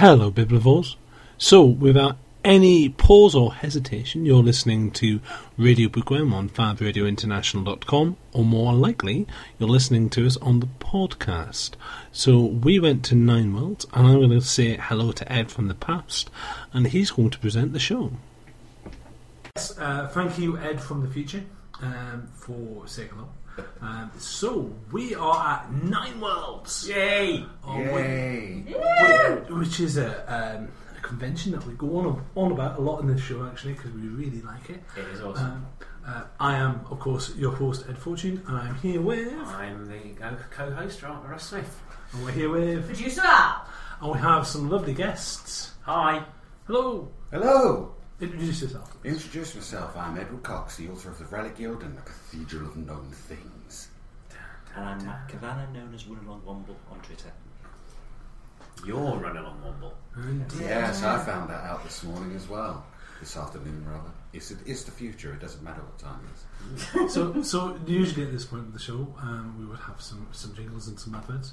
Hello, Biblivores. So, without any pause or hesitation, you're listening to Radio Bookworm on fabradiointernational.com, or more likely, you're listening to us on the podcast. So, we went to Nine Worlds, and I'm going to say hello to Ed from the past, and he's going to present the show. Yes, uh, thank you, Ed from the future, um, for saying hello. Um, so, we are at Nine Worlds. Yay! Oh, Yay! whi- which is a, um, a convention that we go on on about a lot in this show actually because we really like it. It is awesome. Um, uh, I am, of course, your host Ed Fortune, and I'm here with, I'm the co- co-host, Ra- Russ Smith. and we're here with, Producer! and we have some lovely guests. Hi. Hello, Hello! introduce yourself. Introduce myself. I'm Edward Cox, the author of The Relic Guild and the Cathedral of Known Things. And I'm Matt Kavanagh, known as Runalong Womble on Twitter. You're Runalong Womble. And, Yes, I found that out this morning as well. This afternoon, rather. It's, it's the future, it doesn't matter what time it is. so, so usually at this point of the show, um, we would have some, some jingles and some adverts.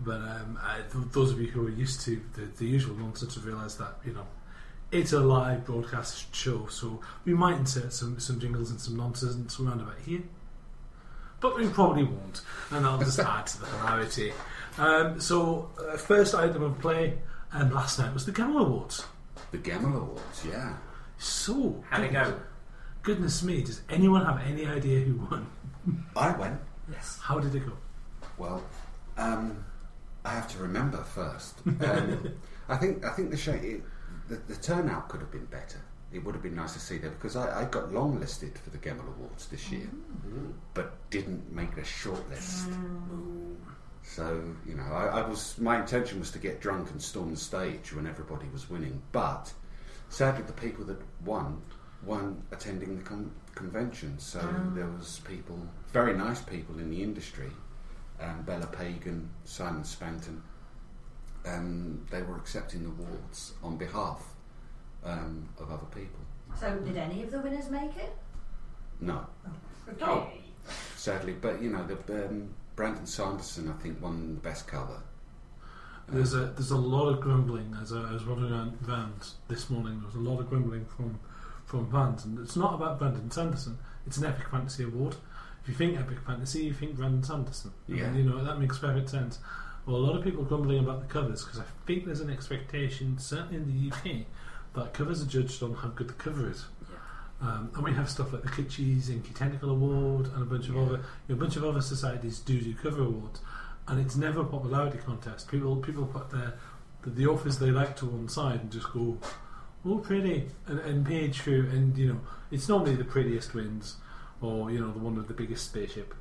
But um, I, th- those of you who are used to the, the usual nonsense have realised that you know it's a live broadcast show, so we might insert some, some jingles and some nonsense around about here. But we probably won't, and I'll just add to the hilarity. Um, so, uh, first item of play, and last night was the Gemmell Awards. The Gemmell Awards, yeah. So, How'd it go? Goodness me, does anyone have any idea who won? I went. Yes. How did it go? Well, um, I have to remember first. Um, I think I think the show it, the, the turnout could have been better. It would have been nice to see there because I, I got long listed for the Gemmell Awards this year, but didn't make a short list. So you know, I, I was my intention was to get drunk and storm the stage when everybody was winning, but sadly the people that won weren't attending the con- convention. So there was people, very nice people in the industry, um, Bella Pagan, Simon Spanton, and they were accepting the awards on behalf um, of other people. So, did any of the winners make it? No, Oh. sadly, but you know, the um, Brandon Sanderson, I think, won the best cover. There's a there's a lot of grumbling as I, I was running around vans this morning. There was a lot of grumbling from from vans, and it's not about Brandon Sanderson. It's an epic fantasy award. If you think epic fantasy, you think Brandon Sanderson. And, you know that makes perfect sense. Well, a lot of people are grumbling about the covers because I think there's an expectation, certainly in the UK, that covers are judged on how good the cover is. Um, and we have stuff like the Kitschies' Inky Tentacle Award and a bunch of Yeah. other you know, a bunch of other societies do do cover awards, and it's never a popularity contest. People people put their the, the authors they like to one side and just go, oh pretty, and, and page through, and you know it's normally the prettiest wins, or you know the one with the biggest spaceship.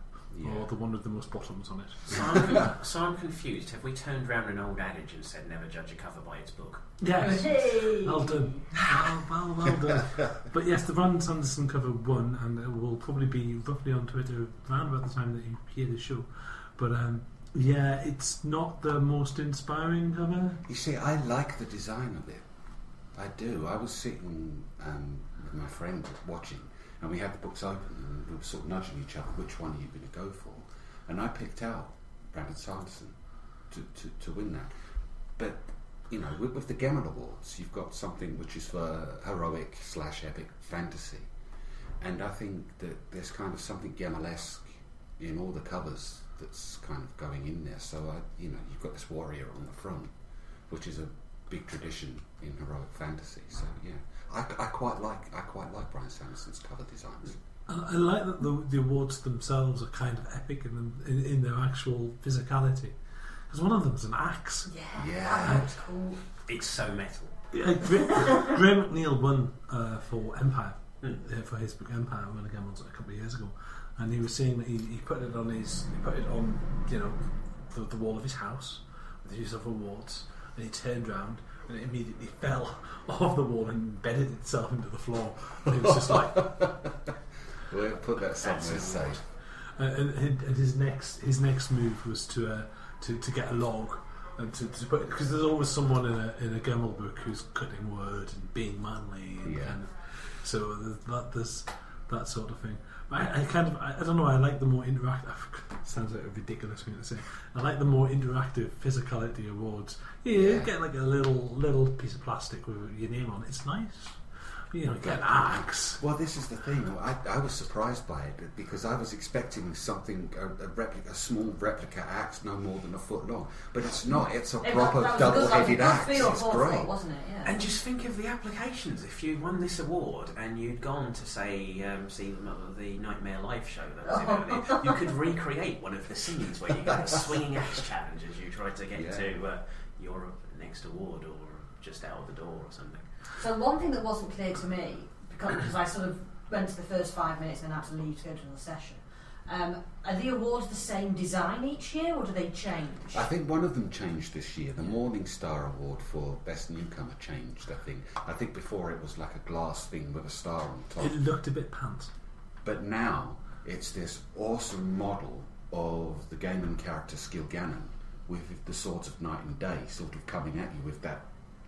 Or the one with the most bottoms on it. So I'm, so I'm confused. Have we turned round an old adage and said never judge a cover by its book? Yes. Hey! Well done. Well, well, well done. But yes, the Brandon Sanderson cover won, and it will probably be roughly on Twitter around about the time that you hear the show. But um, yeah, it's not the most inspiring cover. You see, I like the design of it. I do. I was sitting um, with my friend watching, and we had the books open, and we were sort of nudging each other, which one are you going to go for? And I picked out Brandon Sanderson to, to, to win that. But, you know, with, with the Gemmell Awards, you've got something which is for heroic slash epic fantasy. And I think that there's kind of something Gemmellesque in all the covers that's kind of going in there. So, I, you know, you've got this warrior on the front, which is a big tradition in heroic fantasy. So, yeah, I, I quite like I quite like Brian Sanderson's cover designs. And I like that the, the awards themselves are kind of epic in, them, in, in their actual physicality. Because one of them's an axe. Yeah, Yeah. that cool. It's so metal. Yeah, Gra- Graham McNeill won uh, for Empire, Hmm. uh, for his book Empire, when again was a couple of years ago, and he was saying that he, he put it on his, he put it on, you know, the, the wall of his house with his other awards, and he turned round and it immediately fell off the wall and embedded itself into the floor. And he was just like, We'll put that somewhere safe. Uh, and, and and his next his next move was to uh, to to get a log and to, to put because there's always someone in a in a Gemmell book who's cutting wood and being manly and Yeah. of, so there's that there's that sort of thing. But I, I kind of, I, I don't know. I like the more interactive. Sounds like a ridiculous thing to say. I like the more interactive physicality awards. Yeah, you get like a little little piece of plastic with your name on. it. It's nice. You know, get an axe. Well, this is the thing. I, I was surprised by it because I was expecting something a, a, replica, a small replica axe, no more than a foot long. But it's not. It's a It proper was a good- that was double-headed good axe. It's great. it, wasn't it? Yeah. And just think of the applications. If you won this award and you'd gone to say um, see the, the Knightmare Live show that was in Everly, you could recreate one of the scenes where you got the swinging axe challenge as you tried to get Yeah. to uh, your next award or just out of the door or something. So one thing that wasn't clear to me, because, because I sort of went to the first five minutes and then had to leave to go to another session, um, are the awards the same design each year, or do they change? I think one of them changed this year. The Morning Star Award for Best Newcomer changed, I think. I think before it was like a glass thing with a star on top. It looked a bit pants. But now it's this awesome model of the Gemmell character Skilgannon with the swords of night and day sort of coming at you with that,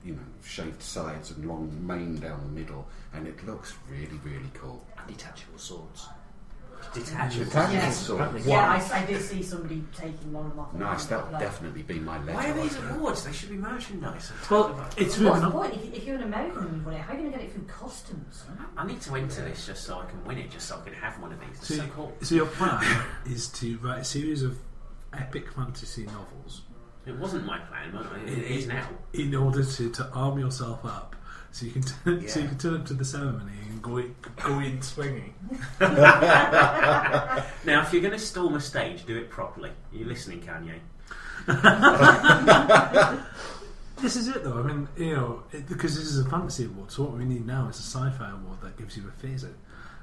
you know, shaved sides and long mane down the middle, and it looks really, really cool. And detachable swords. Detachable. Detachable Yes. sword. Yeah, I, I did see somebody taking one of them off. Nice, that would Like, definitely be my ledger. Why are these awards? They should be merchandise. Well, it's What's really the not. point? If, if you're an American and you won it, how are you going to get it through customs? I need to enter this just so I can win it, just so I can have one of these. It's So, so cool. so your plan is to write a series of epic fantasy novels It wasn't my plan, but it is now. in order to, to arm yourself up, so you can turn, so you can turn up to the ceremony and go in, go in swinging. Now, if you're going to storm a stage, do it properly. Are you listening, Kanye? This is it, though. I mean, you know, it, because this is a fantasy award, so what we need now is a sci-fi award that gives you a phaser.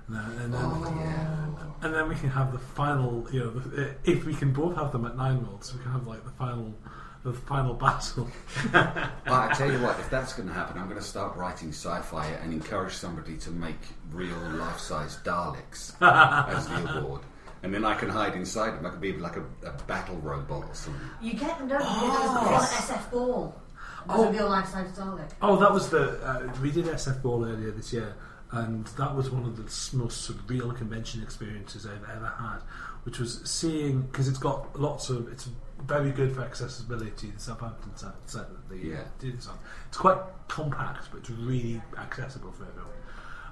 And then, and then, Oh, yeah. and then we can have the final. You know, the, if we can both have them at nine worlds, we can have like the final, the final battle. But I tell you what, if that's going to happen, I'm going to start writing sci-fi and encourage somebody to make real life-size Daleks as the award, and then I can hide inside them. I could be like a, a battle robot or something. You get them, don't you? There's one SF Ball. There's Oh. a real life-size Dalek. Oh, that was the uh, we did SF Ball earlier this year, and that was one of the most surreal convention experiences I've ever had. Which was seeing because it's got lots of it's very good for accessibility. The Southampton set, set that they Yeah. did this on. It's quite compact, but it's really accessible for everyone.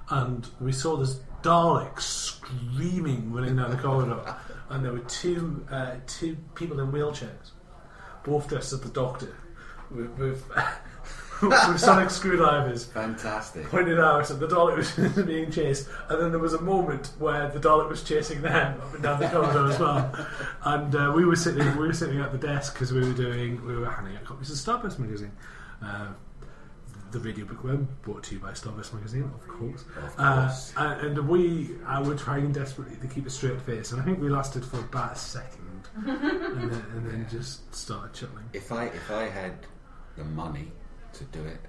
And we saw this Dalek screaming running down the corridor, and there were two uh, two people in wheelchairs, both dressed as the Doctor, with, with, with sonic screwdrivers Fantastic. pointed out that the Dalek was being chased, and then there was a moment where the Dalek was chasing them up and down the corridor as well. And uh, we were sitting, we were sitting at the desk because we were doing, we were handing out copies of Starburst magazine. Uh, the radio bookworm brought to you by Starburst magazine, of course. Of Uh, course. and and we uh, were trying desperately to keep a straight face, and I think we lasted for about a second, and then, and then just started chuckling. If I if I had the money to do it,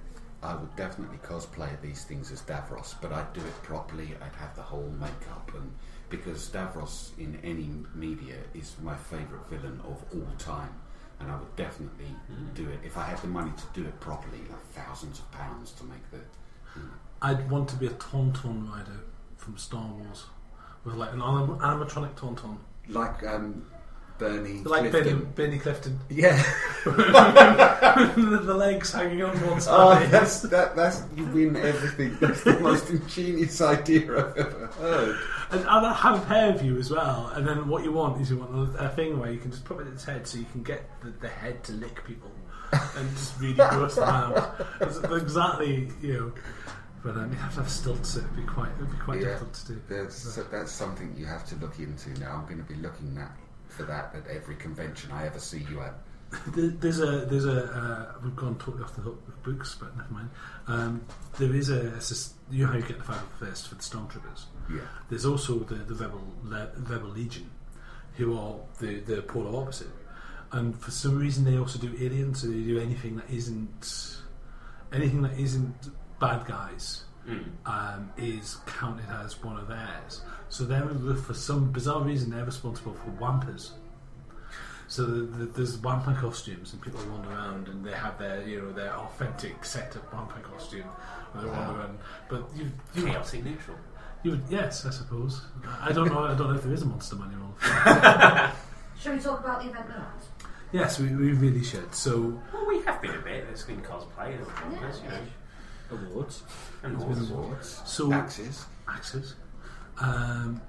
I would definitely cosplay these things as Davros, but I'd do it properly. I'd have the whole makeup, and because Davros in any media is my favourite villain of all time, and I would definitely do it if I had the money to do it properly, like thousands of pounds to make the. You know. I'd want to be a Tauntaun rider from Star Wars, with like an anim- animatronic Tauntaun, Like um, Bernie. like Clifton. Bernie Clifton, Yeah. the, the legs hanging on one ah, side. Oh, that's that. That's you win everything. That's the most ingenious idea I've ever heard. And, and I have a pair of you as well. And then what you want is you want a, a thing where you can just put it in its head, so you can get the, the head to lick people and just really gross them out. It's exactly, you know. But you have to have stilts. It'd be quite, it'd be quite Yeah. difficult to do. That's that's something you have to look into now. I'm going to be looking at for that at every convention I ever see you at. There's a there's a uh, we've gone totally off the hook with books, but never mind. Um, there is a, you know how you get the final first for the stormtroopers. Yeah. There's also the the rebel Le- rebel legion, who are the the polar opposite, and for some reason they also do aliens. So they do anything that isn't anything that isn't bad guys Mm. um, is counted as one of theirs. So they're for some bizarre reason they're responsible for Wampas. So the, the, there's vampire costumes, and people wander around, and they have their you know their authentic set of vampire costume. And they wander Wow. around, but you, you Chaotic neutral. You would, yes, I suppose. I don't know. I don't know if there is a monster manual. Shall we talk about the event now? yes, we, we really should. So Well, we have been a bit. There's been cosplay, there's been, Yeah. you know, Awards. and There's awards. Awards, So- axes. axes. Um,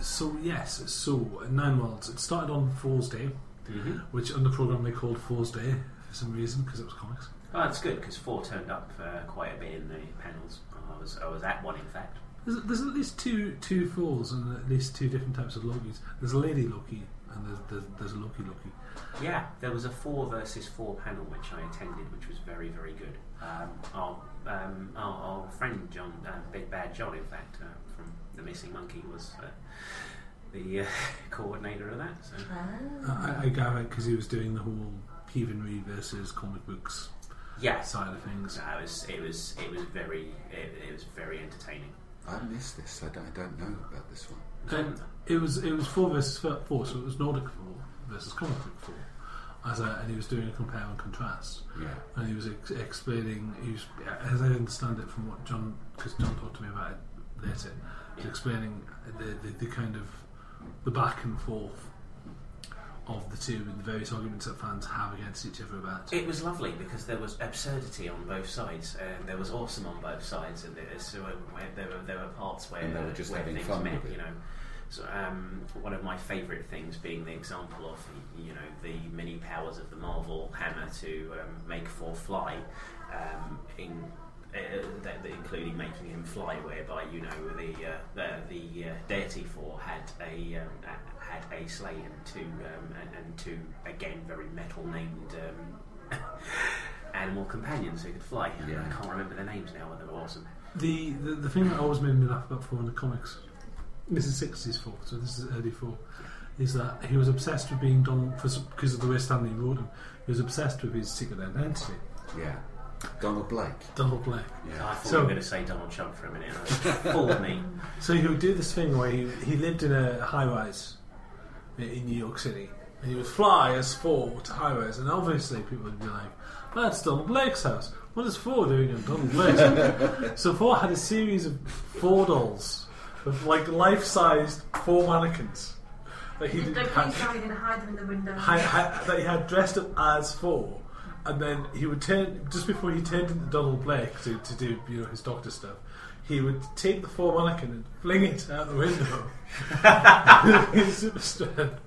so yes, so Nine Worlds. It started on Thor's Day, Mhm. which on the program they called Thor's Day for some reason because it was comics. Oh, that's good because Thor turned up uh, quite a bit in the panels. I was I was at one, in fact. There's, there's at least two two Thors and at least two different types of Lokis. There's a lady Loki and there's there's, there's a Loki Loki. Yeah, there was a Thor versus Thor panel which I attended, which was very very good. Um, our, um, our our friend John, uh, Big Bad John, in fact, uh, from the Missing Monkey, was uh, the uh, coordinator of that. So I, I gather because he was doing the whole Heathenry versus comic books yeah, side of things. no, it was it was it was very it, it was very entertaining. I missed this. I don't, I don't know about this one. Um, it was it was Thor versus fir- Thor, so it was Nordic Thor versus comic book Thor. As a, and he was doing a compare and contrast, Yeah. and he was ex- explaining. He was, as I understand it from what John, because John talked to me about it later, he was explaining the, the the kind of the back and forth of the two and the various arguments that fans have against each other about. It was lovely because there was absurdity on both sides, and there was awesome on both sides, and there, so uh, there were there were parts where, And they were just where having things fun met, you know. So um, one of my favourite things being the example of you know the many powers of the Marvel hammer to um, make Thor fly, um, in uh, that, that including making him fly, whereby you know the uh, the, the uh, deity Thor had a um, had a sleigh and two um, and, and two again very metal named. Um, Animal companions who could fly. Yeah. I can't remember their names now, but they were awesome. The, the the thing that always made me laugh about Thor in the comics, this is sixties Thor, so this is early Thor, is that he was obsessed with being Donald for, because of the way Stan Lee wrote him. He was obsessed with his secret identity, Yeah. Donald Blake. Donald Blake. Yeah. I Yeah. thought So- you were going to say Donald Trump for a minute. Fooled me. So he would do this thing where he, he lived in a high rise in New York City, and he would fly as Thor to high rise, and obviously people would be like, "That's Donald Blake's house. What is Thor doing in Donald Blake's?" house?" so Thor had a series of Thor dolls, of like life-sized Thor mannequins that he Did did the police guy didn't hide them in the window? hi, hi, that he had dressed up as Thor, and then he would turn just before he turned into Donald Blake to, to do you know his doctor stuff. He would take the Thor mannequin and fling it out the window. His super strength.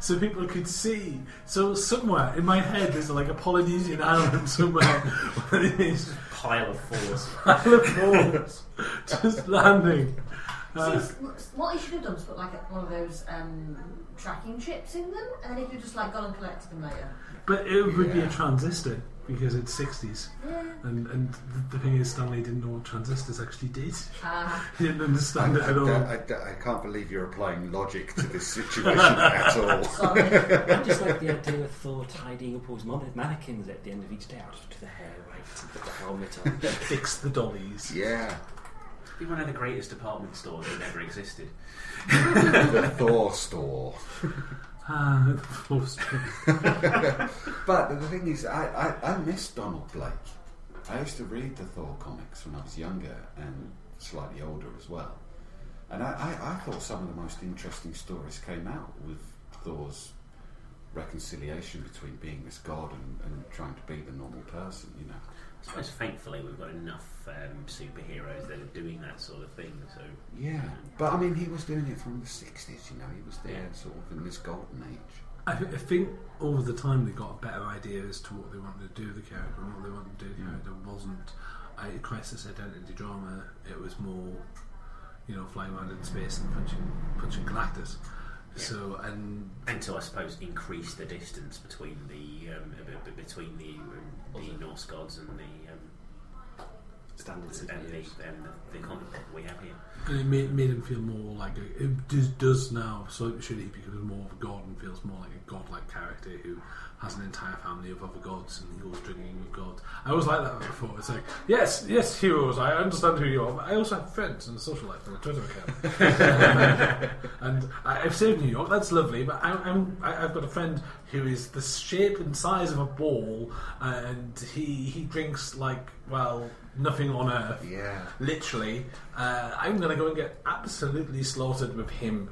So people could see. So somewhere in my head, there's like a Polynesian island somewhere where there's Pile of Thors. a pile of Thors just landing. Uh, See, what he should have done is put like a, one of those um, tracking chips in them, and then he could have just like gone and collected them later. but it would be a transistor because it's 60s. Yeah. And, and the thing is, Stan Lee didn't know what transistors actually did. Ah. He didn't I, understand it I, at all. I, I- I can't believe you're applying logic to this situation at all. Sorry. I just like the idea of Thor tidying up all his mon- mannequins at the end of each day. I'll just do the hair right, put the helmet on. Fix the dollies. Yeah. Be one of the greatest department stores that ever existed. The Thor store. Ah, the force. But the thing is, I, I, I miss Donald Blake. I used to read the Thor comics when I was younger and slightly older as well. And I, I, I thought some of the most interesting stories came out with Thor's reconciliation between being this god and, and trying to be the normal person, you know. I suppose thankfully we've got enough um, superheroes that are doing that sort of thing. So Yeah. But I mean, he was doing it from the 60s, you know, he was there Yeah. sort of in this golden age. I, th- I think over the time they got a better idea as to what they wanted to do with the character and what they wanted to do with the Mm. character wasn't a crisis identity drama. It was more, you know, flying around in space and punching punching Galactus. Yeah. So and and to I suppose increase the distance between the um, b- b- between the the Norse gods and the um, Standard and the, superheroes. and the, the comic book we have here. and it made, made him feel more like a, it does, does now. So should he becomes more of a god and feels more like a godlike character who has an entire family of other gods and he goes drinking with gods. I always like that before. It's like yes, yes, heroes. I understand who you are. But I also have friends and a social life and a Twitter account. and I, I've saved New York. That's lovely. But I, I'm I, I've got a friend who is the shape and size of a ball, and he he drinks like well nothing on earth. Yeah. Literally, uh, I'm going to go and get absolutely slaughtered with him.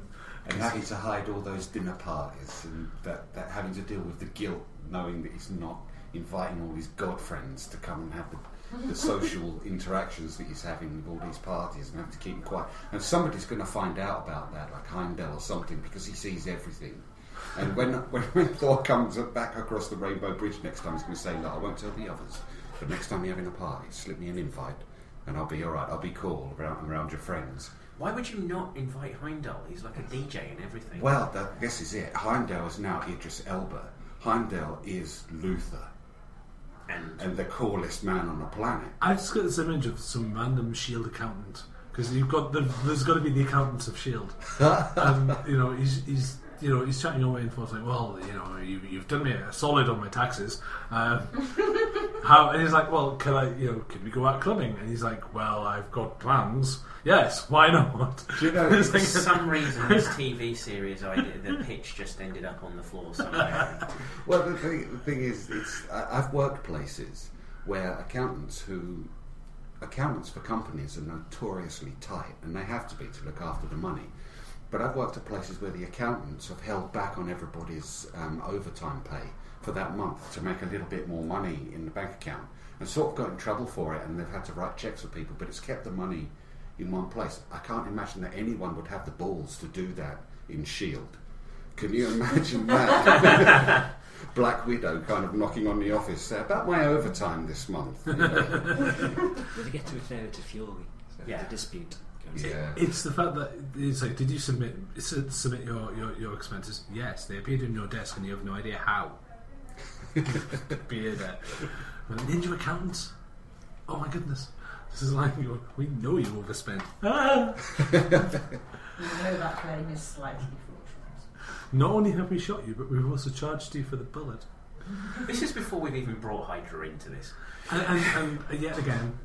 And having to hide all those dinner parties and that, that having to deal with the guilt, knowing that he's not inviting all his god friends to come and have the, the social interactions that he's having with all these parties and having to keep them quiet. And somebody's going to find out about that, like Heimdall or something, because he sees everything. And when, when, when Thor comes back across the Rainbow Bridge next time, he's going to say, No, I won't tell the others, but next time you're having a party, slip me an invite and I'll be alright. I'll be cool around, around your friends. Why would you not invite Heimdall? He's like a DJ and everything. Well, that, this is it. Heimdall is now Idris Elba. Heimdall is Luther and and the coolest man on the planet. I just got this image of some random Shield accountant because you've got the, there's got to be the accountants of Shield, and you know he's he's you know he's chatting away and forth like, well, you know, you, you've done me a solid on my taxes. Um, how? And he's like, well, can I, you know, can we go out clubbing? And he's like, well, I've got plans. Yes, why not? Do you know, It's for like- some reason, this TV series idea, the pitch just ended up on the floor somewhere. Well, the thing, the thing is, it's I, I've worked places where accountants who accountants for companies are notoriously tight, and they have to be to look after the money. But I've worked at places where the accountants have held back on everybody's um, overtime pay for that month to make a little bit more money in the bank account, and sort of got in trouble for it, and they've had to write checks for people. But it's kept the money in one place. I can't imagine that anyone would have the balls to do that in Shield. Can you imagine that? Black Widow kind of knocking on the office say, about my overtime this month. you know? They get to refer it to Fury. So Yeah. the dispute. goes Yeah. It's the fact that it's like, did you submit submit your, your, your expenses? Yes, they appeared in your desk, and you have no idea how. appeared there. Well, Ninja accountants. Oh my goodness, this is like you- we know you overspent. Ah! You know that claim is slightly fraudulent. Not only have we shot you, but we've also charged you for the bullet. this is before we've even brought Hydra into this. And, and, and yet again,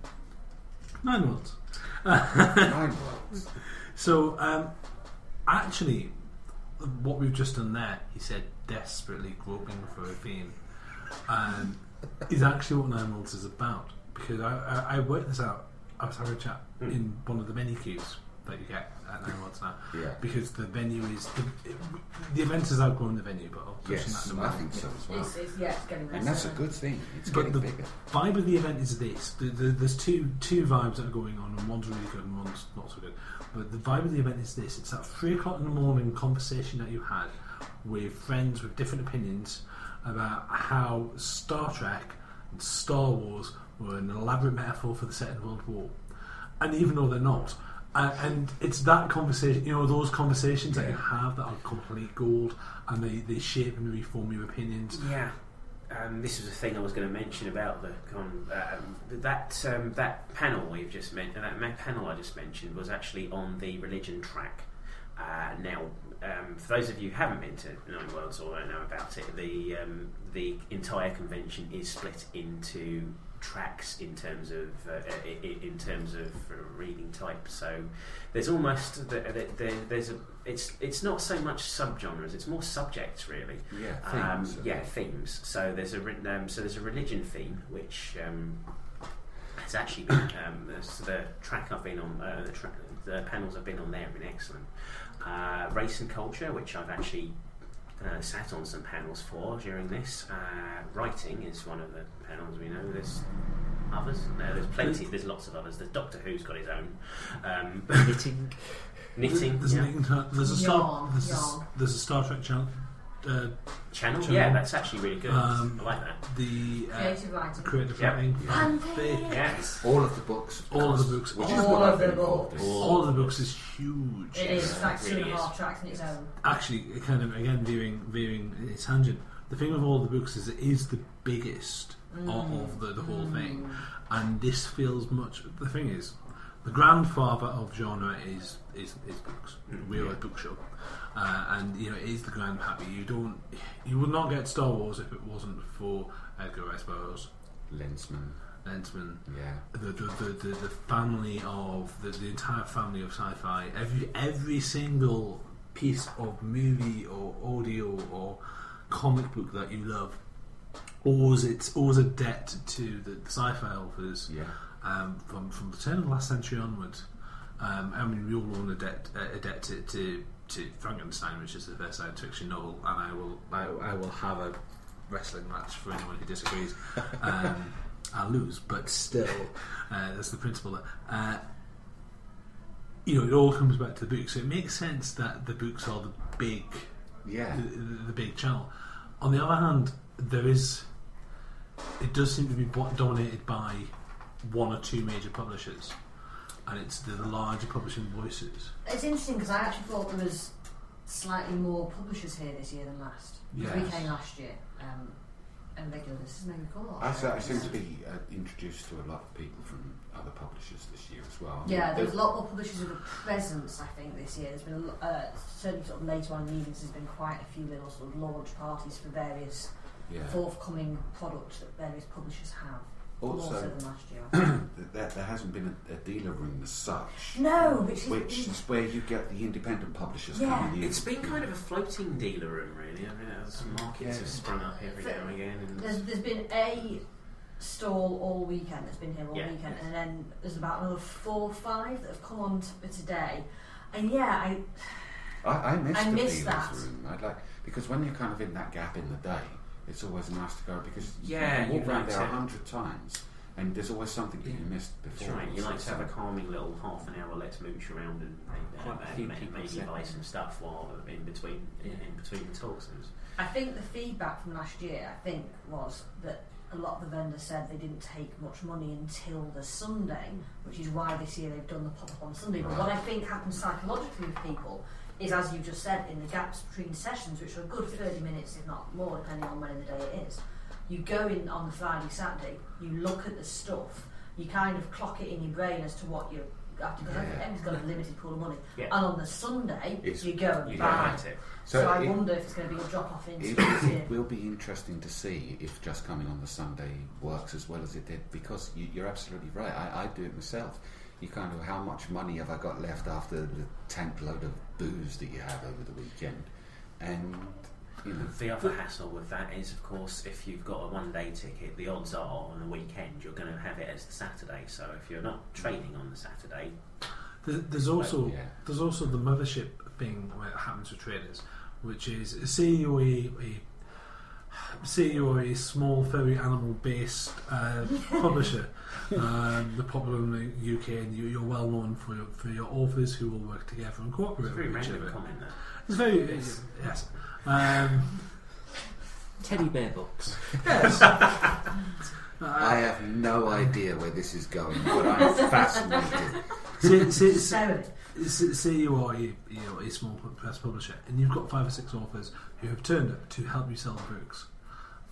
nine worlds. Nine worlds. So, um, actually, what we've just done there, he said, desperately groping for a theme, um, is actually what Nine Worlds is about. Because I, I, I worked this out. I was having a chat Hmm. in one of the menu queues that you get at Nine Worlds now. Yeah. Because the venue is the, the event has outgrown the venue, but I'll touch on Yes, that in a I moment. think so as well. It's, it's, yeah, it's getting less. And that's a good thing. It's But getting the bigger. vibe of the event is this. The, the, there's two two vibes that are going on, and one's really good and one's not so good. But the vibe of the event is this. It's that three o'clock in the morning conversation that you had with friends with different opinions about how Star Trek and Star Wars were an elaborate metaphor for the Second World War. And even though they're not. And, and it's that conversation, you know, those conversations that you have that are complete gold and they, they shape and reform your opinions. Yeah. Um, this was a thing I was going to mention about the um, that um, that panel we've just mentioned. That panel I just mentioned was actually on the religion track. Uh, now, um, for those of you who haven't been to Nine Worlds or don't know about it, the um, the entire convention is split into tracks in terms of uh, in terms of reading type. So there's almost there, there, there's a it's it's not so much subgenres; it's more subjects really. Yeah, Um, themes. yeah, themes. So there's a um, so there's a religion theme which um, has actually been um, the, the track I've been on uh, the, tra- the panels I've been on there have been excellent. Uh, race and culture, which I've actually uh, sat on some panels for during this. Uh, writing is one of the panels we know. There's others. No, there's plenty. There's lots of others. There's Doctor Who's got his own. Um, Knitting. knitting. There's, yeah. an England- there's a Star Yarn, there's, a, there's a Star Trek channel. Uh, Channel. Channel. Yeah, that's actually really good. Um, I like that. the uh, Creative writing. creative Yeah. writing. Fanfic. Yes. All of the books. of All of course, the books. Which All what of I've the been involved books. All of the books is huge. It is. It's like two Really and a is. half tracks in its own. Actually, it kind of again veering veering its tangent. The thing with all the books is it is the biggest of, of the, the whole thing, and this feels much. The thing is, the grandfather of genre is is, is books. We are a book show, uh, and you know it is the grandpappy. You don't, you would not get Star Wars if it wasn't for Edgar Rice Burroughs, Lensman. Lensman, Yeah. the the, the, the, the family of the, the entire family of sci-fi every every single piece of movie or audio or comic book that you love owes its owes a debt to the, the sci-fi authors Yeah. um, from from the turn of the last century onwards. Um, I mean, we all own a debt a debt to, to to Frankenstein, which is the first science fiction novel, and I will I, I will have a wrestling match for anyone who disagrees. Um, I'll lose, but still, uh, that's the principle. That, uh, you know, it all comes back to the books. So it makes sense that the books are the big Yeah. the, the big channel. On the other hand, there is it does seem to be dominated by one or two major publishers, and it's the, the larger publishing voices. It's interesting because I actually thought there was slightly more publishers here this year than last. Yes. We came last year, um, and regular this is maybe cool. I, I seem to be uh, introduced to a lot of people from other publishers this year as well. Yeah, there's There's- a lot more publishers with a presence. I think this year there's been a lo- uh, certainly sort of later on in meetings. There's been quite a few little sort of launch parties for various yeah. forthcoming products that various publishers have. More so Also, than last year. I think. th- there, there hasn't been a, a dealer room as such. no, which is Which is where you get the independent publishers Yeah. coming in. It's been kind of a floating dealer room, really. I mean, some markets Yeah. have sprung up every now and again. And There's, there's been a stall all weekend that's been here all Yeah. weekend, and then there's about another four or five that have come on t- today. And yeah, I I, I miss I the miss dealers that. room. I'd like because when you're kind of in that gap in the day, it's always nice to go because Yeah, you can walk you'd around like there a hundred times and there's always something that you missed That's before. right. You like to have a calming little half an hour let's mooch around and uh, few maybe, maybe buy some stuff while in between in, Yeah. in between the talks. Was- I think the feedback from last year, I think, was that a lot of the vendors said they didn't take much money until the Sunday, which is why this year they've done the pop up on Sunday. But what I think happens psychologically with people is, as you just said, in the gaps between sessions, which are a good 30 minutes, if not more, depending on when in the day it is, you go in on the Friday, Saturday, you look at the stuff, you kind of clock it in your brain as to what you're after, because Yeah. everyone's got a limited pool of money. Yeah. And on the Sunday, It's- you go and You buy. it. So, I it- wonder if it's going to be a drop off in It, it will be interesting to see if just coming on the Sunday works as well as it did because you, you're absolutely right. I, I do it myself. You kind of how much money have I got left after the tank load of booze that you have over the weekend, and you know The other hassle with that is, of course, if you've got a one day ticket, the odds are on the weekend you're going to have it as the Saturday. So if you're not mm. trading on the Saturday, There- There's also yeah. there's also the mothership thing where it happens with traders, which is say you're a, a say you're a small furry animal based uh, publisher, um, the popular in the UK, and you, you're well known for your, for your authors who will work together and it's cooperate a very with each random other. comment there. It's very it's, yes. Um, Teddy bear books. I have no idea where this is going, but I'm fascinated. say, say, say, So, say you are a, you know, a small press publisher and you've got five or six authors who have turned up to help you sell the books.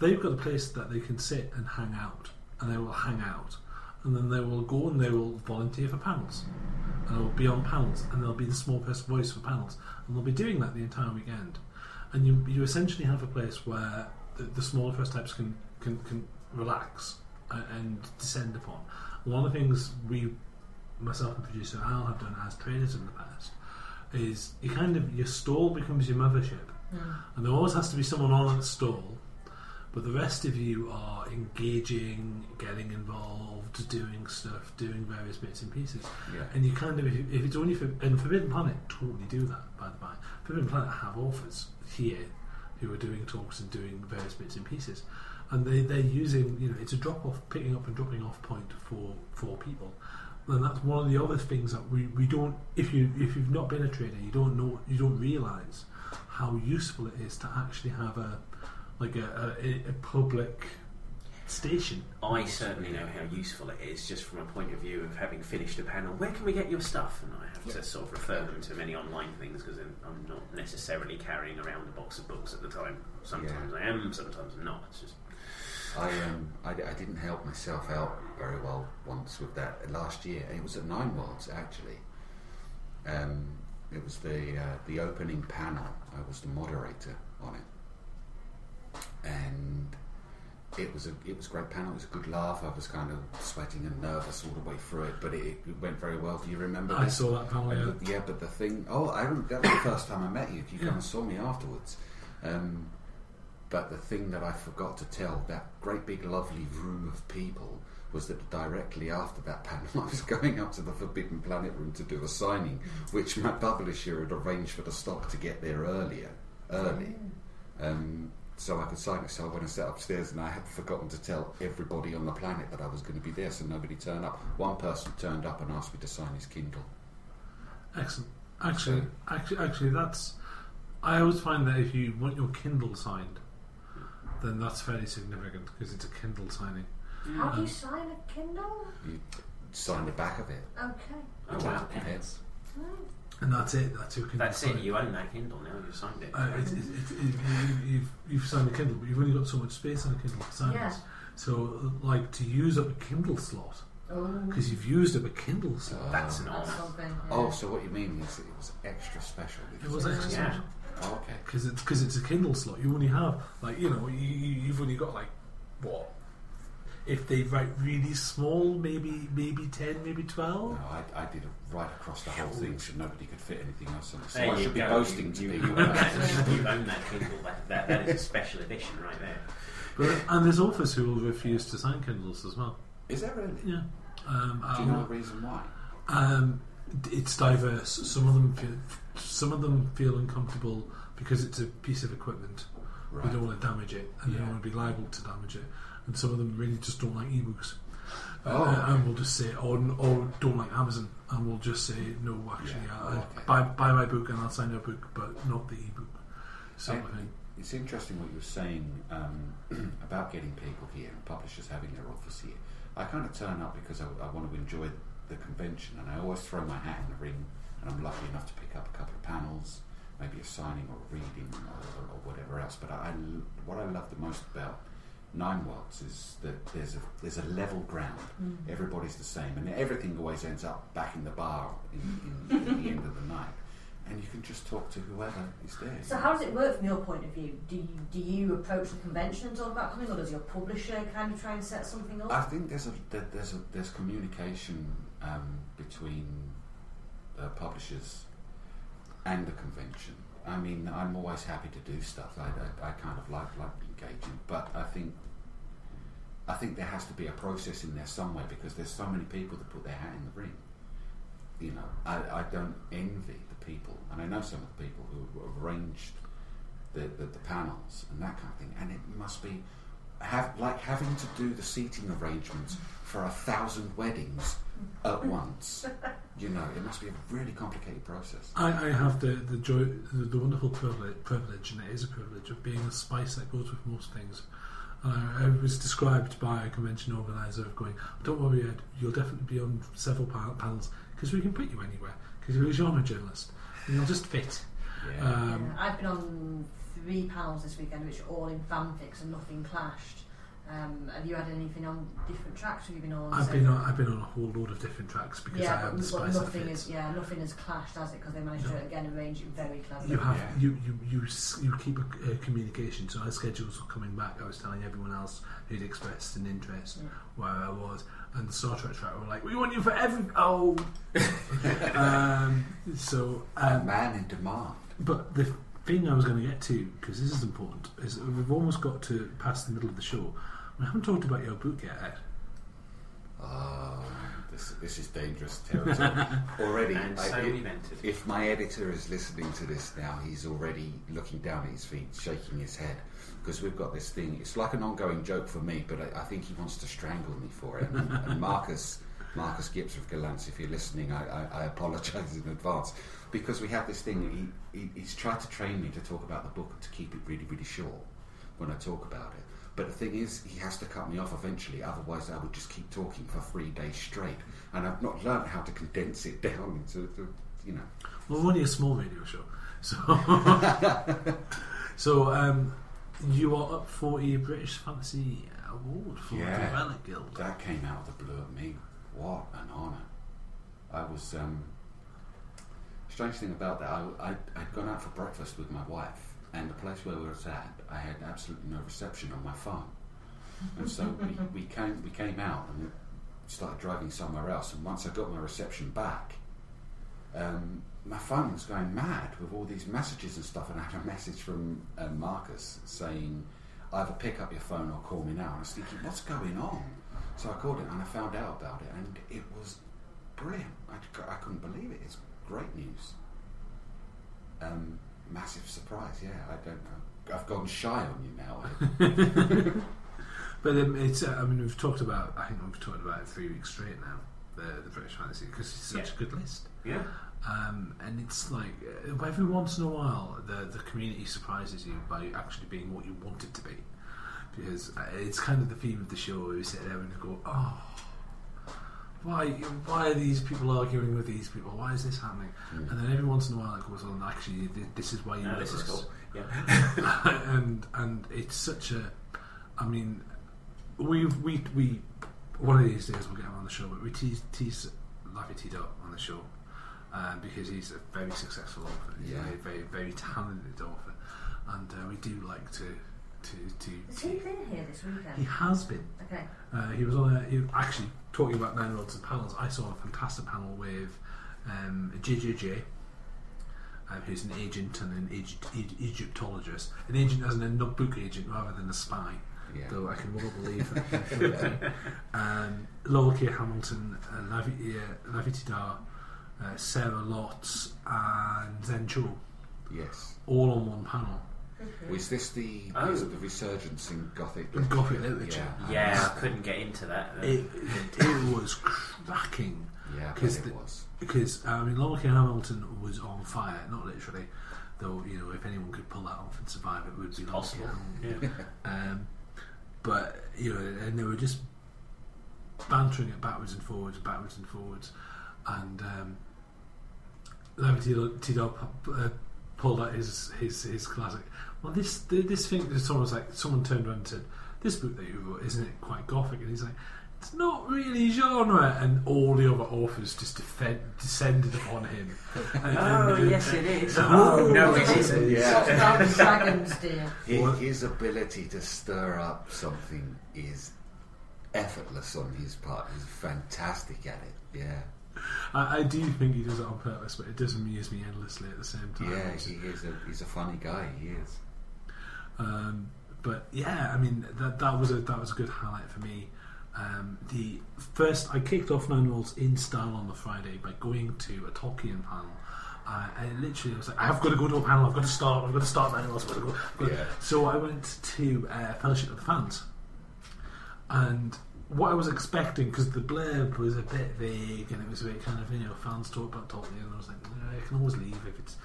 They've got a place that they can sit and hang out, and they will hang out, and then they will go and they will volunteer for panels, and they'll be on panels, and they'll be the small press voice for panels, and they'll be doing that the entire weekend. And you, you essentially have a place where the, the smaller press types can, can, can relax and, and descend upon. One of the things we myself and producer Al have done as traders in the past is you kind of your stall becomes your mothership, mm. and there always has to be someone on that stall, but the rest of you are engaging, getting involved, doing stuff, doing various bits and pieces, Yeah. and you kind of if, if it's only for and Forbidden Planet totally do that by the by. Forbidden Planet have authors here who are doing talks and doing various bits and pieces. And they, they're using, you know, it's a drop off, picking up and dropping off point for, for people. And that's one of the other things that we, we don't, if, you, if you've not been a trader, you don't know, you don't realise how useful it is to actually have a, like a, a, a public station. I certainly know how useful it is, just from a point of view of having finished a panel. Where can we get your stuff? And I have to sort of refer them to many online things because I'm not necessarily carrying around a box of books at the time. Sometimes I am, sometimes I'm not. It's just I um I, I didn't help myself out very well once with that last year. It was at Nine Worlds actually. Um, it was the uh, the opening panel. I was the moderator on it, and it was a it was a great panel. It was a good laugh. I was kind of sweating and nervous all the way through it, but it, it went very well. Do you remember? I this? saw that panel, yeah. but- yeah, but the thing. Oh, I. That was the first time I met you. You kind of saw me afterwards. Um, but the thing that I forgot to tell that great big lovely room of people was that directly after that panel, I was going up to the Forbidden Planet room to do a signing, which my publisher had arranged for the stock to get there earlier, early. Um, so I could sign it. So I went and sat upstairs, and I had forgotten to tell everybody on the planet that I was going to be there, so nobody turned up. One person turned up and asked me to sign his Kindle. Excellent. Actually, actually, actually, that's. I always find that if you want your Kindle signed, then that's fairly significant because it's a Kindle signing. How do you sign a Kindle? You sign the back of it. Okay. Oh, wow. Yes. Right. And that's it. That's your Kindle. That's it. signing. You own that Kindle now. You've signed it. Uh, it, it, it, it, you, you've, you've signed a Kindle, but you've only got so much space on a Kindle to sign Yeah. this. So, like, to use up a Kindle slot, Oh, because you've used up a Kindle slot, That's an that's honour. something. yeah. Oh, so what you mean is it was extra special? it because was extra Yeah. special. Oh, okay. because it's because it's a Kindle slot. You only have like you know you, you- you've only got like what if they write really small, maybe maybe ten, maybe No, twelve. I, I did it right across the whole thing, so nobody could fit anything else on it. So There I you should be go. boasting you, to you, people. you, own that, you own that Kindle. That, that, that is a special edition right there. But and there's authors who will refuse to sign Kindles as well. Is that really? Yeah. Um, Do you know um, the reason why? Um, it's diverse. Some of them feel, some of them feel uncomfortable because it's a piece of equipment. Right. They don't want to damage it, and they don't want to be liable to damage it. And some of them really just don't like ebooks. Oh. Uh, and we'll just say, or, or don't like Amazon, and we'll just say, no, actually, Yeah. I, okay. buy, buy my book and I'll sign your book, but not the ebook. Sort of thing. It's interesting what you were saying um, about getting people here and publishers having their office here. I kind of turn up because I, I want to enjoy the convention, and I always throw my hat in the ring. And I'm lucky enough to pick up a couple of panels, maybe a signing or a reading or, or, whatever else. But I, what I love the most about Nine Worlds is that there's a there's a level ground. Mm. Everybody's the same, and everything always ends up back in the bar in, in, at the end of the night. And you can just talk to whoever is there. So how does it work from your point of view? Do you, do you approach the convention and talk about coming, or does your publisher kind of try and set something up? I think there's a there's a there's communication um, between uh, publishers and the convention. I mean, I'm always happy to do stuff. I, I, I kind of like like engaging, but I think I think there has to be a process in there somewhere because there's so many people that put their hat in the ring. You know, I, I don't envy the people, and I know some of the people who have arranged the, the, the panels and that kind of thing, and it must be have like having to do the seating arrangements for a thousand weddings at once. You know, it must be a really complicated process. I, I have the the joy, the, the wonderful privilege, privilege, and it is a privilege of being a spice that goes with most things. Uh, I was described by a convention organizer of going, "Don't worry, Ed, you'll definitely be on several pa- panels because we can put you anywhere because you're a genre journalist and you'll just fit." Yeah. Um, Yeah, I've been on three panels this weekend, which are all in fanfics and nothing clashed. Um, have you had anything on different tracks? Have you been on? I've been on, I've been on a whole load of different tracks because yeah, have but, the spice that nothing is. Yeah, nothing has clashed, has it? Because they managed No. to again arrange it very cleverly. You have Yeah. you you you, you keep a, uh, communication. So as schedules were coming back, I was telling everyone else who'd expressed an interest Yeah. where I was, and the Star Trek track were like, "We want you for every oh." um, so, a um, man in demand. but the thing I was going to get to because this is important is that we've almost got to past the middle of the show. We haven't talked about your book yet. Ed. Oh, this, this is dangerous territory. already, And I- so it- we've if my editor is listening to this now, he's already looking down at his feet, shaking his head. Because we've got this thing, it's like an ongoing joke for me, but I, I think he wants to strangle me for it. And, and Marcus, Marcus Gibbs of Gollancz, if you're listening, I, I, I apologise in advance. Because we have this thing, he, he, he's tried to train me to talk about the book and to keep it really, really short when I talk about it. But the thing is, he has to cut me off eventually, otherwise, I would just keep talking for three days straight. And I've not learned how to condense it down into, to, you know. Well, we're only a small radio show, so so um, you are up for a British Fantasy Award for Yeah. the Relic Guild. That came out of the blue at me. What an honour! I was. Um, strange thing about that, I, I, I'd gone out for breakfast with my wife, and the place where we were at, I had absolutely no reception on my phone. And so we, we came we came out and started driving somewhere else. And once I got my reception back, um, my phone was going mad with all these messages and stuff. And I had a message from uh, Marcus saying, either pick up your phone or call me now. And I was thinking, what's going on? So I called him and I found out about it, and it was brilliant. I couldn't believe it. It's great news. Um, massive surprise. Yeah, I don't know. I've gone shy on you now. But um, it's, uh, I mean, we've talked about, I think we've talked about it three weeks straight now, the, the British Fantasy, because it's such Yeah. a good list. Yeah. Um, and it's like, uh, every once in a while, the, the community surprises you by actually being what you want it to be. Because uh, it's kind of the theme of the show where you sit there and go, oh, why, why are these people arguing with these people? Why is this happening? Mm. And then every once in a while it goes on, actually, th- this is why you No, love this is cool. Yeah. and and it's such a I mean we we we one of these days we'll get him on the show but we tease tease Laffy T Dot on the show um, because he's a very successful author he's Yeah. a very very very talented author and uh, we do like to to to, Has he been here this weekend? he has been Okay. uh, he was on a he, actually talking about Nine Worlds and panels I saw a fantastic panel with um, JJJ um, who's an agent and an Egypt, Egy- Egyptologist. An agent as in a notebook agent rather than a spy, Yeah. though I can well believe that. um, Laurel K. Hamilton, uh, Lavie, uh, Lavie Tidhar, uh, Sarah Lotz, and Zen Cho, Yes. all on one panel. Was this the Oh. is it the resurgence in Gothic? In Gothic literature. Yeah. Yeah, I couldn't get into that. It, it was cracking Yeah, I bet 'Cause it the- was. because I mean, Laurel K. Hamilton was on fire, not literally, though you know if anyone could pull that off and survive, it would be Laurel possible. Yeah. Um, but you know, and they were just bantering it backwards and forwards, backwards and forwards, and um, Larry T Dog uh, pulled out his, his his classic. Well, this this thing. Someone was like, someone turned around and said, "This book that you wrote isn't it quite gothic?" And he's like. It's not really genre, and all the other authors just defend, descended upon him. And- Oh, and- yes, it is. Oh, no, it yes, isn't. it is. What about dragons, dear? His, his ability to stir up something is effortless on his part. He's fantastic at it. Yeah, I, I do think he does it on purpose, but it does amuse me endlessly at the same time. yeah. He is a he's a funny guy. He is. Um, but yeah, I mean that that was a that was a good highlight for me. Um, the first I kicked off Nine Worlds in style on the Friday by going to a Tolkien panel. Uh, and literally, I was like, I've got to go to a panel. I've got to start. I've got to start Nine Worlds. I've got to go. Got to-" Yeah. So I went to uh, Fellowship of the Fans, and what I was expecting because the blurb was a bit vague and it was a bit kind of you know fans talk about Tolkien and I was like I can always leave if it's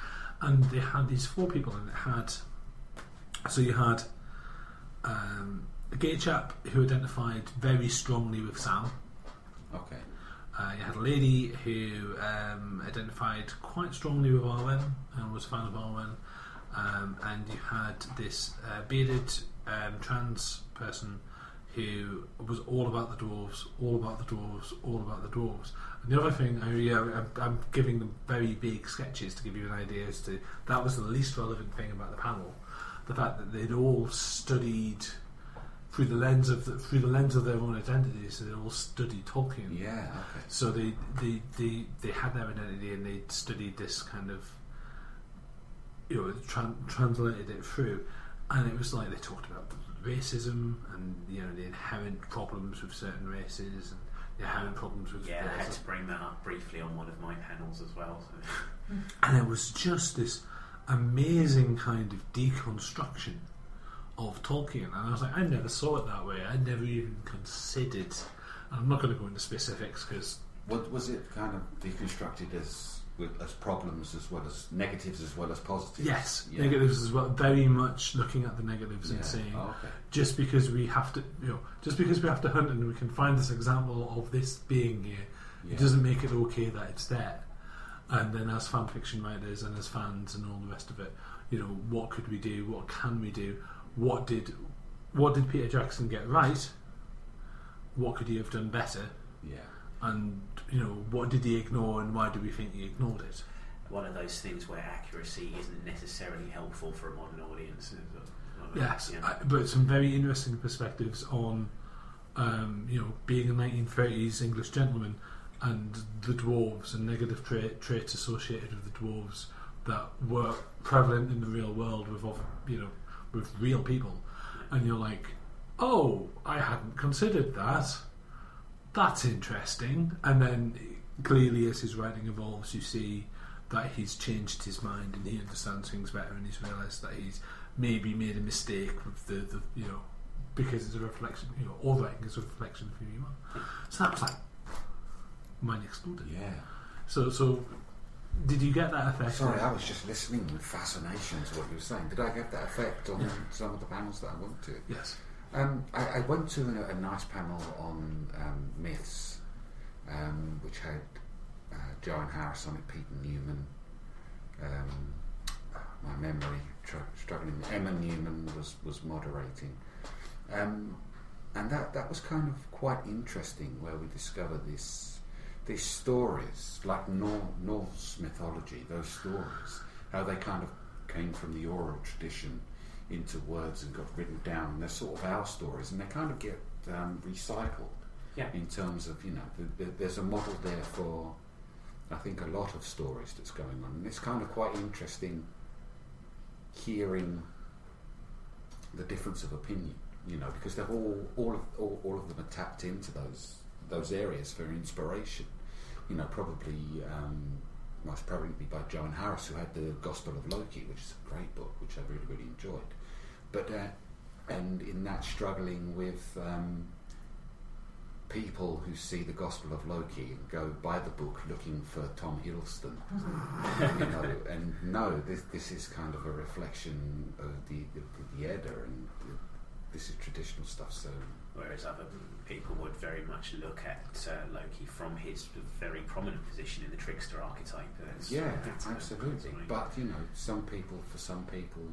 and they had these four people and it had so you had um, a gay chap who identified very strongly with Sam Okay. uh, you had a lady who um, identified quite strongly with Arwen and was a fan of Arwen. Um, and you had this uh, bearded um, trans person who was all about the dwarves, all about the dwarves, all about the dwarves. And the other thing, I, yeah, I'm, I'm giving them very big sketches to give you an idea as to that was the least relevant thing about the panel. The fact that they'd all studied through the lens of the, through the lens of their own identities. So they all studied Tolkien. Yeah. Okay. So they, they, they, they had their identity and they studied this kind of, you know, tran- translated it through, and it was like they talked about racism and you know the inherent problems with certain races and the inherent problems with Yeah, I had races. to bring that up briefly on one of my panels as well. So. and it was just this amazing kind of deconstruction of Tolkien, and I was like, I never saw it that way. I never even considered. And I'm not going to go into specifics because What was it kind of deconstructed as with, as problems as well as negatives as well as positives? Yes, Yeah. negatives as well. Very much looking at the negatives Yeah. and saying Oh, okay. just because we have to, you know, just because we have to hunt and we can find this example of this being here, Yeah. it doesn't make it okay that it's there. And then as fan fiction writers and as fans and all the rest of it, you know, what could we do? What can we do? What did what did Peter Jackson get right? What could he have done better? Yeah. And you know, what did he ignore and why do we think he ignored it? One of those things where accuracy isn't necessarily helpful for a modern audience. Yes, Yeah. I, but some very interesting perspectives on, um, you know, being a 1930s English gentleman and the dwarves and negative trait, traits associated with the dwarves that were prevalent in the real world with, you know, with real people, and you're like, oh, I hadn't considered that. that's interesting. And then clearly, as his writing evolves, you see that he's changed his mind and he understands things better, and he's realised that he's maybe made a mistake with the, the you know because it's a reflection, you know, all writing is a reflection of who you are. So that was like mind exploded. Yeah. So so. Did you get that effect? Sorry, I was just listening with fascination to what you were saying. Did I get that effect on Yeah. some of the panels that I went to? Yes. Um, I, I went to a, a nice panel on um, myths, um, which had uh, Joanne Harris on it, Peter Newman. Um, my memory tr- struggling. Emma Newman was was moderating, um, and that that was kind of quite interesting, where we discovered this these stories, like Nor- Norse mythology, those stories, how they kind of came from the oral tradition into words and got written down. And they're sort of our stories, and they kind of get um, recycled Yeah. in terms of you know the, the, there's a model there for I think a lot of stories that's going on, and it's kind of quite interesting hearing the difference of opinion. You know, because they've all all of all, all of them are tapped into those those areas for inspiration. You know, probably um, most probably by Joanne Harris, who had the Gospel of Loki, which is a great book, which I really really enjoyed. But uh, and in that struggling with um, people who see the Gospel of Loki and go buy the book looking for Tom Hiddleston, you know, and no, this this is kind of a reflection of the the, the Edda, and the, this is traditional stuff. So Whereas other people would very much look at uh, Loki from his very prominent position in the trickster archetype. as- yeah, as a- absolutely. something. But you know, some people, for some people,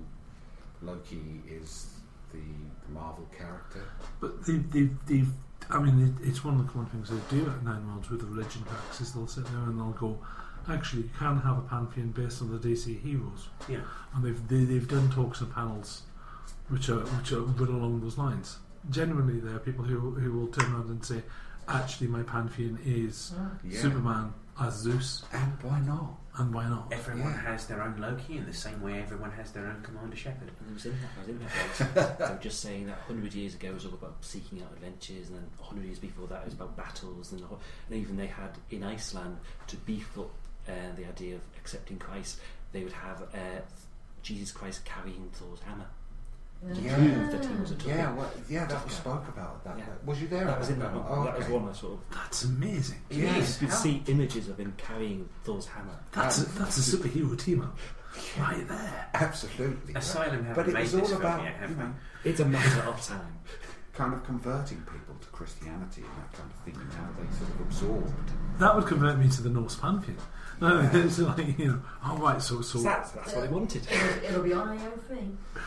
Loki is the, the Marvel character. But they, they, they've, I mean, it, it's one of the common things they do at Nine Worlds with the religion packs is they'll sit there and they'll go, actually, you can have a pantheon based on the DC heroes, yeah. and they've they, they've done talks and panels which are which are run along those lines. Generally, there are people who who will turn around and say, actually, my pantheon is Yeah. Superman as Zeus, And why not? and why not? Everyone Yeah. has their own Loki in the same way everyone has their own Commander Shepard. And it was in that, I was in that voice. they were just saying that 100 years ago was all about seeking out adventures, and then 100 years before that it was about battles, and, the whole- and even they had in Iceland to beef up uh, the idea of accepting Christ, they would have uh, Jesus Christ carrying Thor's hammer. Yeah. Prove that he was a tough Yeah, well, yeah, that was spoke about. That Yeah. was you there? That was in that panel? one. Oh, That was okay. one I sort of. That's amazing. Yeah. You could How- see images of him carrying Thor's hammer. That's a, that's a superhero team up right there. Absolutely. Asylum haven't But it made was this all film about yet, have you know, It's a matter of time. kind of converting people to Christianity and that kind of thing, and how they sort of absorbed. That would convert me to the Norse pantheon. No, it's like you know. Oh right, so so. So that's, that's what they wanted. It'll, it'll be on AO for me. You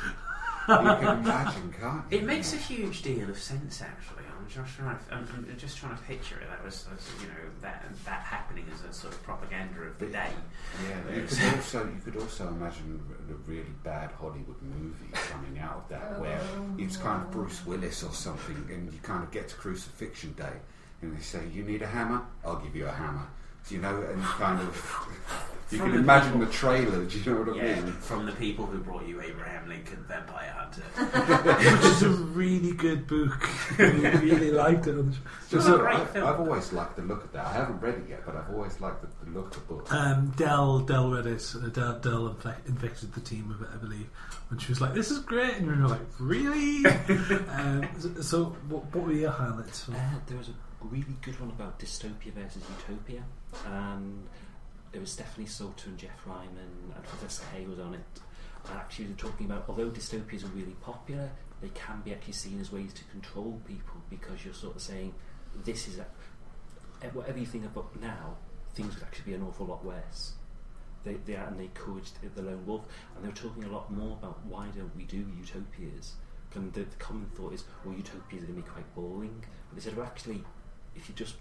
can imagine, can't you? It makes a huge deal of sense, actually. I'm just trying to, I'm, I'm just trying to picture it. That was, as, you know, that that happening as a sort of propaganda of the day. Yeah, you could also you could also imagine a really bad Hollywood movie coming out of that, where it's kind of oh. Bruce Willis or something, and you kind of get to Crucifixion Day, and they say, "You need a hammer? I'll give you a hammer." Do you know? And kind of you From can the imagine people- the trailer. Do you know what I Yeah, mean? from the people who brought you Abraham Lincoln, Vampire Hunter. which is a really good book. I really liked it. It's Just a so- great I, film. I've always liked the look of that. I haven't read it yet, but I've always liked the, the look of the book. Um, Dell, Dell read it. Uh, Dell, Dell infec- infected the team with it, I believe. And she was like, "This is great," and we were like, "Really?" um, so, so what, what were your highlights? Uh, there was a really good one about dystopia versus utopia, and there was Stephanie Saulter and Geoff Ryman and Professor Hay was on it. And actually, they were talking about although dystopias are really popular, they can be actually seen as ways to control people because you're sort of saying this is a, whatever you think about now, things could actually be an awful lot worse. They, they are, and they encouraged the lone wolf, and they were talking a lot more about why don't we do utopias. And the, the common thought is, well, utopias are going to be quite boring. But they said, well, actually, if you just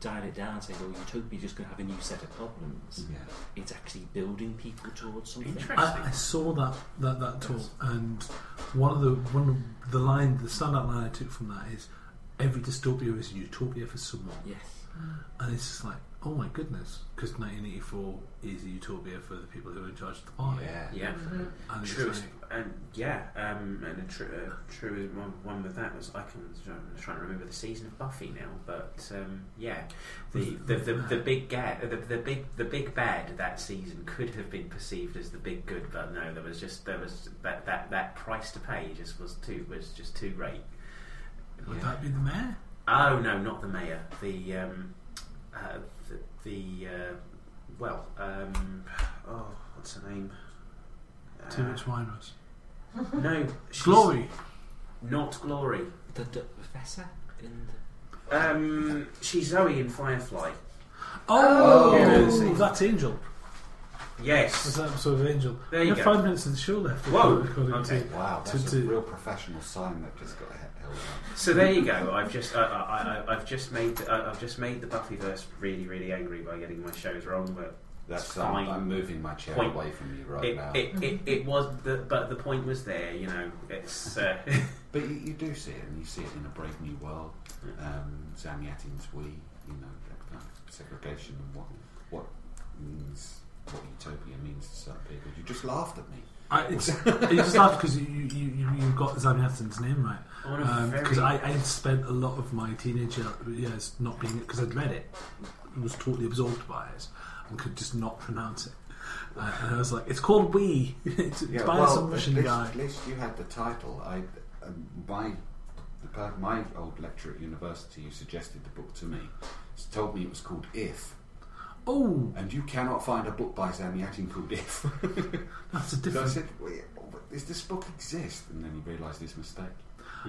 dial it down and say, well, utopia is just going to have a new set of problems, Yeah. it's actually building people towards something. Interesting. I, I saw that that that talk, and one of the one of the line, the standout line I took from that is, "Every dystopia is a utopia for someone," Yes. and it's just like, Oh my goodness! Because 1984 is a utopia for the people who are in charge of the party. Yeah. Yeah. And it's True, like- and yeah, um, and a true, uh, true one, one with that was I can I'm trying to remember the season of Buffy now, but um, yeah, the the, the, the big ga- the, the big the big bad that season could have been perceived as the big good, but no, there was just there was that that, that price to pay just was too was just too great. Would Yeah. that be the mayor? Oh no, not the mayor. The um, uh, the, the uh, well, um, oh, what's her name? Too Uh, much winos. No, she's Glory. Not Glory. The, the professor in the. Um, she's Zoe in Firefly. Oh, Yeah. that's Angel. Yes. That's an episode of Angel. There we you have go. five minutes of the show left. Whoa, according okay. to- Wow, that's to- a real professional sign that just got held up. So there you go. I've just I, I, I, I've just made uh, I've just made the Buffyverse really really angry by getting my shows wrong, but That's um, fine. I'm moving my chair Point. away from you right it, now. it, it, it was the but the point was there. You know, it's uh, But you, you do see it, and you see it in a Brave New World. Um, Zamiatin's We, you know, that kind of segregation and what what means what utopia means to certain people. You just laughed at me. I, it's, you just laughed because you, you, you, you got Zamiatin's name right. on a Because very I, I spent a lot of my teenage years not being because I'd read it, was totally absorbed by it, and could just not pronounce it. Uh, and I was like, "It's called We." it's, it's by some Russian at least, guy. At least you had the title. I, um, my, the, per- my old lecturer at university who suggested the book to me told me it was called If, Oh, and you cannot find a book by called If. that's a so I different. said, "Wait, does this book exist? And then he realised his mistake.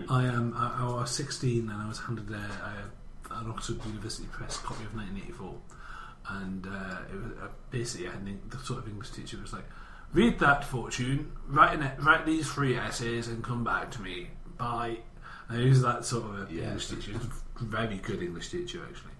I am. I, I was 16 and I was handed a, a, an Oxford University Press copy of 1984, and uh, it was uh, basically I had an, the sort of English teacher was like, "Read that, Fortune. Write an, write these three essays and come back to me." Bye. And he was that sort of a Yeah. English teacher. He was a very good English teacher actually.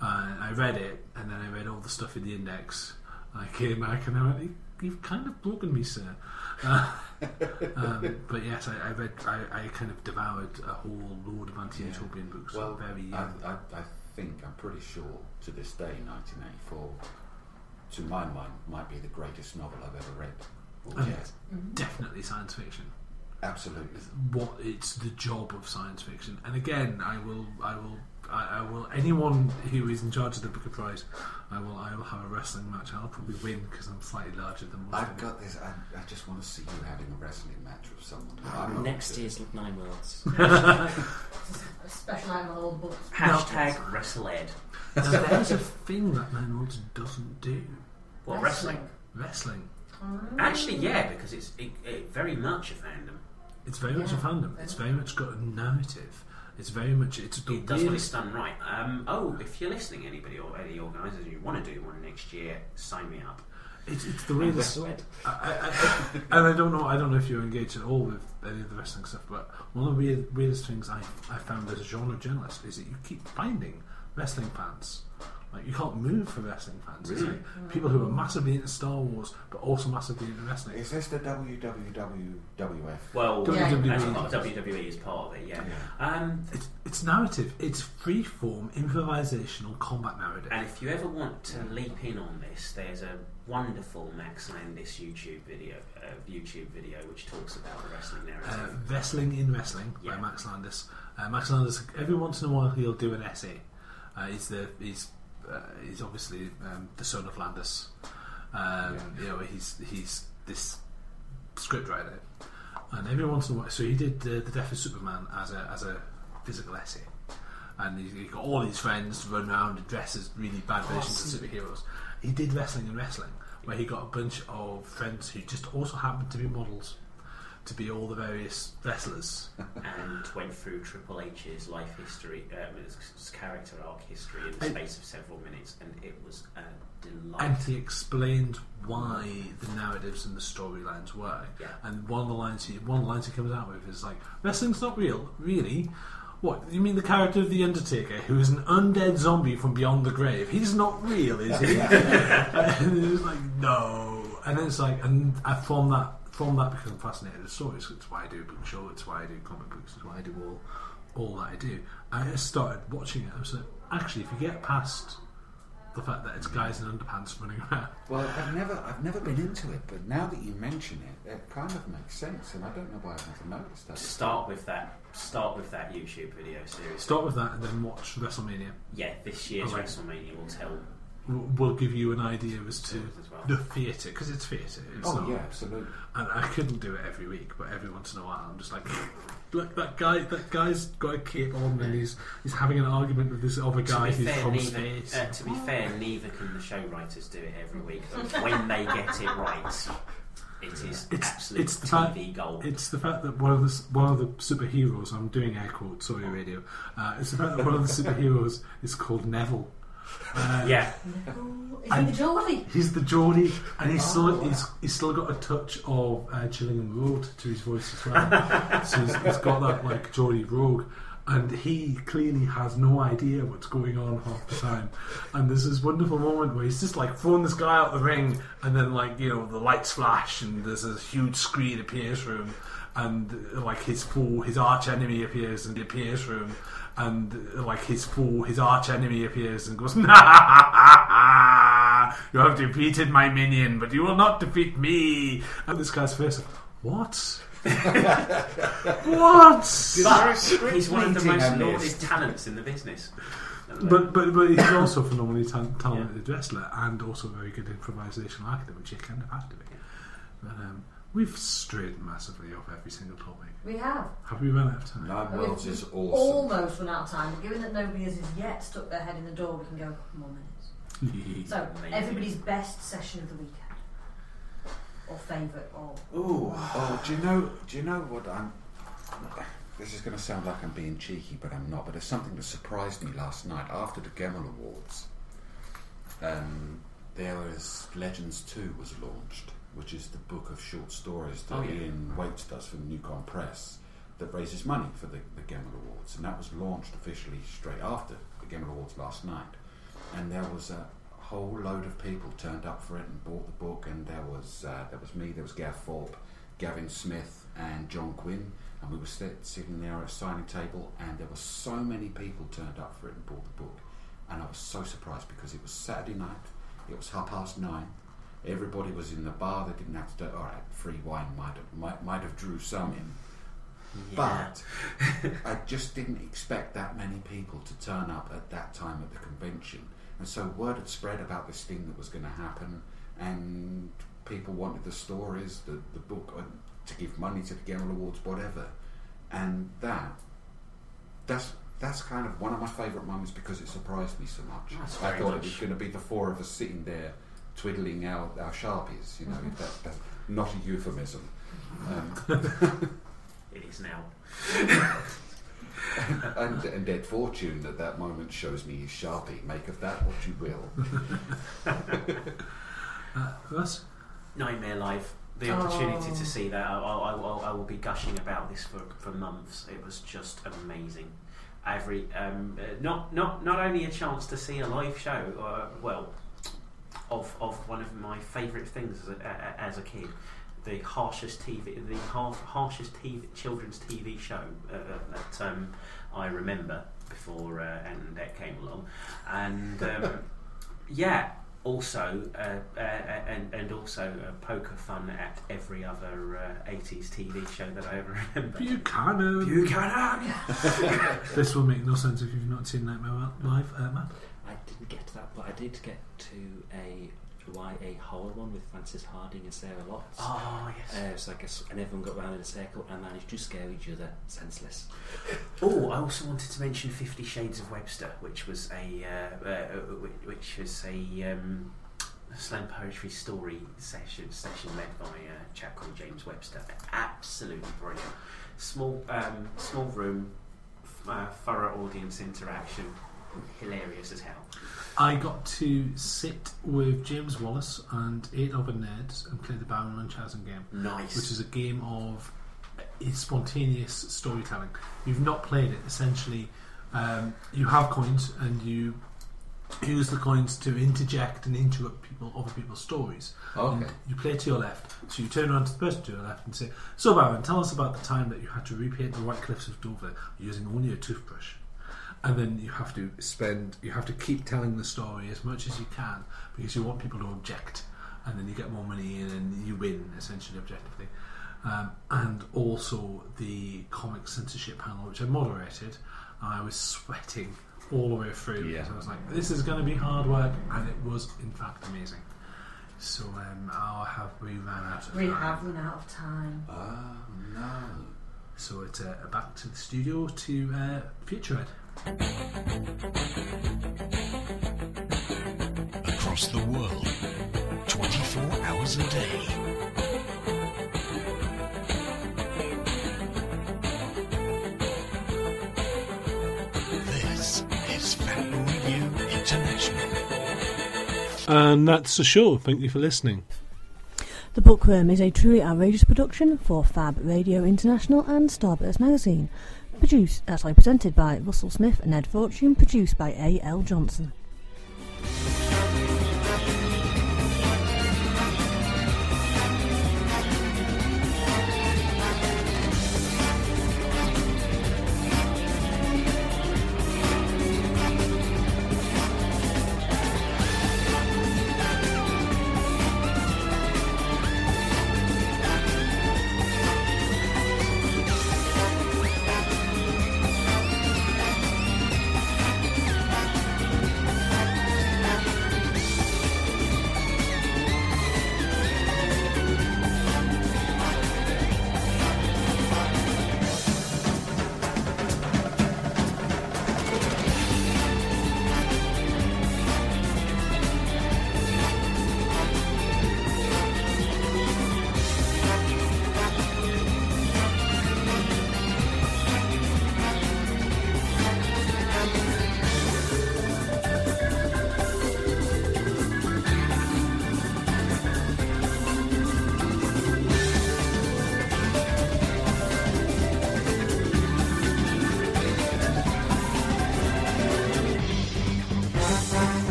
Uh, I read it and then I read all the stuff in the index. I came back and I went, "You- "You've kind of broken me, sir." Uh, um, but yes, I, I read. I, I kind of devoured a whole load of anti-utopian books. Well, very I, young. I, I think, I'm pretty sure, to this day, 1984, to my mind, might be the greatest novel I've ever read. And Yeah, definitely science fiction. absolutely. What it's the job of science fiction. And again, I will, I will, I, I will. Anyone who is in charge of the Booker Prize, I will, I will have a wrestling match. I'll probably win because I'm slightly larger than most. I've of got this. I, I just want to see you having a wrestling match with someone. Ah, I'm next gonna year's Nine Worlds. A special item on all the hashtag WrestleEd. Now, there's a thing that Nine Worlds doesn't do. What wrestling? Wrestling. Ah. Actually, yeah, because it's it, it very much a fandom. It's very much a fandom. It's very much got a narrative. It's very much. It's the It does what weirdest it's done right. Um, oh, if you're listening, anybody or any organisers, you want to do one next year, sign me up. It's, it's the way this, WrestleEd. I, I, I, and I don't know. I don't know if you're engaged at all with any of the wrestling stuff, but one of the weird, weirdest things I, I found as a genre journalist is that you keep finding wrestling fans. Like you can't move for wrestling fans. It's Really? like people who are massively into Star Wars but also massively into wrestling. Is this the WWWF? Well, Yeah. WWE. WWE is part of it, yeah. Yeah. Um, It's, it's narrative. It's free form improvisational combat narrative. and if you ever want to leap in on this, there's a wonderful Max Landis YouTube video, uh, YouTube video which talks about the wrestling Uh, narrative. Wrestling in Wrestling Yeah. by Max Landis. Uh, Max Landis, every once in a while, he'll do an essay. Uh, he's the he's uh, he's obviously um, the son of Landis. Um, You know, he's he's this scriptwriter, and every once in a while, so he did uh, the Death of Superman as a as a physical essay. And he, he got all these friends to run around and dress as really bad versions of superheroes. He did wrestling and wrestling, where he got a bunch of friends who just also happened to be models to be all the various wrestlers. and went through Triple H's life history, um, his, character arc history in the And- space of several minutes, and it was a delight. And he explained why the narratives and the storylines work. Yeah. And one of the lines he one of the lines he comes out with is like, "Wrestling's not real, really." What you mean? The character of the Undertaker, who is an undead zombie from beyond the grave, he's not real, is he? and it's like no. And then it's like, and I, from that, from that, because I'm fascinated with stories. It's why I do a book show. It's why I do comic books. It's why I do all, all that I do. I just started watching it. I was like, actually, if you get past the fact that it's guys in underpants running around. Well, I've never, I've never been into it, but now that you mention it, it kind of makes sense, and I don't know why I've never noticed that. Start with that. Start with that YouTube video series. Start with that and then watch WrestleMania. Yeah, this year's Alright. WrestleMania will tell We'll we'll give you an idea as to as well. the theatre, because it's theatre. It's Oh not, yeah, absolutely. And I couldn't do it every week, but every once in a while, I'm just like, look, that guy, that guy's got a cape on, and he's he's having an argument with this other guy to be who's fair, from neither, space. uh, to be fair, neither can the show writers do it every week. But when they get it right, it is It's- absolute it's the fact- TV gold. It's the fact that one of the one of the superheroes. I'm doing air quotes. Sorry, radio. Uh, it's the fact that one of the superheroes is called Neville. Uh, yeah, Is he the Geordie? He's the Geordie, and he's still he's, he's still got a touch of uh, Chillingham Road to his voice as well. so he's, he's got that like Geordie rogue and he clearly has no idea what's going on half the time. And there's this wonderful moment where he's just like throwing this guy out the ring, and then like you know the lights flash, and there's a huge screen appears for him, and like his foe, his arch enemy appears and appears for him. And like his foe, his arch enemy appears and goes, You have defeated my minion, but you will not defeat me. And this guy's face, what? what? he's one of the most on lauded talents in the business. But, but but he's also a phenomenally ta- talented wrestler and also very good improvisational actor, which you kind of have to be. But um, we've strayed massively off every single topic. We have. Have we run out of time? Nine We've Worlds is awesome. Almost run out of time, but given that nobody has yet stuck their head in the door, we can go a couple more minutes. So, Amazing. everybody's best session of the weekend. Or favourite, or. Ooh, oh, do you know? Do you know what I'm? This is going to sound like I'm being cheeky, but I'm not. But there's something that surprised me last night after the Gemmell Awards. Um, there was Legends Two was launched, which is the book of short stories that Oh, yeah. Ian Whates does for NewCon Press that raises money for the, the Gemmell Awards, and that was launched officially straight after the Gemmell Awards last night. And there was a whole load of people turned up for it and bought the book, and there was uh, there was me, there was Gav Thorpe, Gavin Smith, and John Gwynne, and we were sit, sitting there at a signing table, and there were so many people turned up for it and bought the book, and I was so surprised because it was Saturday night, it was half past nine, everybody was in the bar, they didn't have to do. All right, free wine might have might, might have drew some in. Yeah. But I just didn't expect that many people to turn up at that time at the convention. And so word had spread about this thing that was going to happen, and people wanted the stories, the, the book, uh, to give money to the Gemmell Awards, whatever. And that, that's that's kind of one of my favourite moments because it surprised me so much. That's I thought it was going to be the four of us sitting there twiddling our, our sharpies, you know, that, that's not a euphemism. Um, It is now. and, and Ed Fortune at that moment shows me his sharpie. Make of that what you will. Uh, Russ? Knightmare Live. The Oh. opportunity to see that, I, I, I, I will be gushing about this for, for months. It was just amazing. Every um, uh, not not not only a chance to see a live show, uh, well, of of one of my favourite things as a, as a kid, the harshest TV, the har- harshest TV, children's TV show uh, uh, that um, I remember before uh, and that came along, and um, yeah, also uh, uh, and and also uh, poker fun at every other uh, 80s TV show that I ever remember. Buchanan! Buchanan. This will make no sense if you've not seen Knightmare Live, uh, Matt. I didn't get to that, but I did get to a YA horror one with Frances Hardinge and Sarah Lotz. Oh yes. Uh, so I guess, and everyone got round in a circle and managed to scare each other senseless. Oh, I also wanted to mention Fifty Shades of Webster, which was a uh, uh, which, which was a um, slam poetry story session session led by a chap called James Webster. Absolutely brilliant. Small um, small room, uh, thorough audience interaction, hilarious as hell. I got to sit with James Wallace and eight other nerds and play the Baron Munchausen game, Nice. which is a game of uh, spontaneous storytelling. You've not played it. Essentially, um, you have coins and you use the coins to interject and interrupt people, other people's stories. Okay. And you play to your left, so you turn around to the person to your left and say, "So, Baron, tell us about the time that you had to repaint the White Cliffs of Dover using only a toothbrush." And then you have to spend, you have to keep telling the story as much as you can because you want people to object, and then you get more money in and you win essentially objectively. Um, and also the comic censorship panel, which I moderated. I was sweating all the way through Yeah. because I was like, "This is going to be hard work," and it was in fact amazing. So um, I'll have we ran out of We time. have run out of time. Oh no. So it's uh, back to the studio to uh, Future Ed. Across the world, 24 hours a day. This is Fab Radio International. And that's the show. Thank you for listening. The Bookworm is a truly outrageous production for Fab Radio International and Starburst Magazine. Produced, uh, sorry, presented by Russell Smith and Ed Fortune, produced by A. L. Johnson.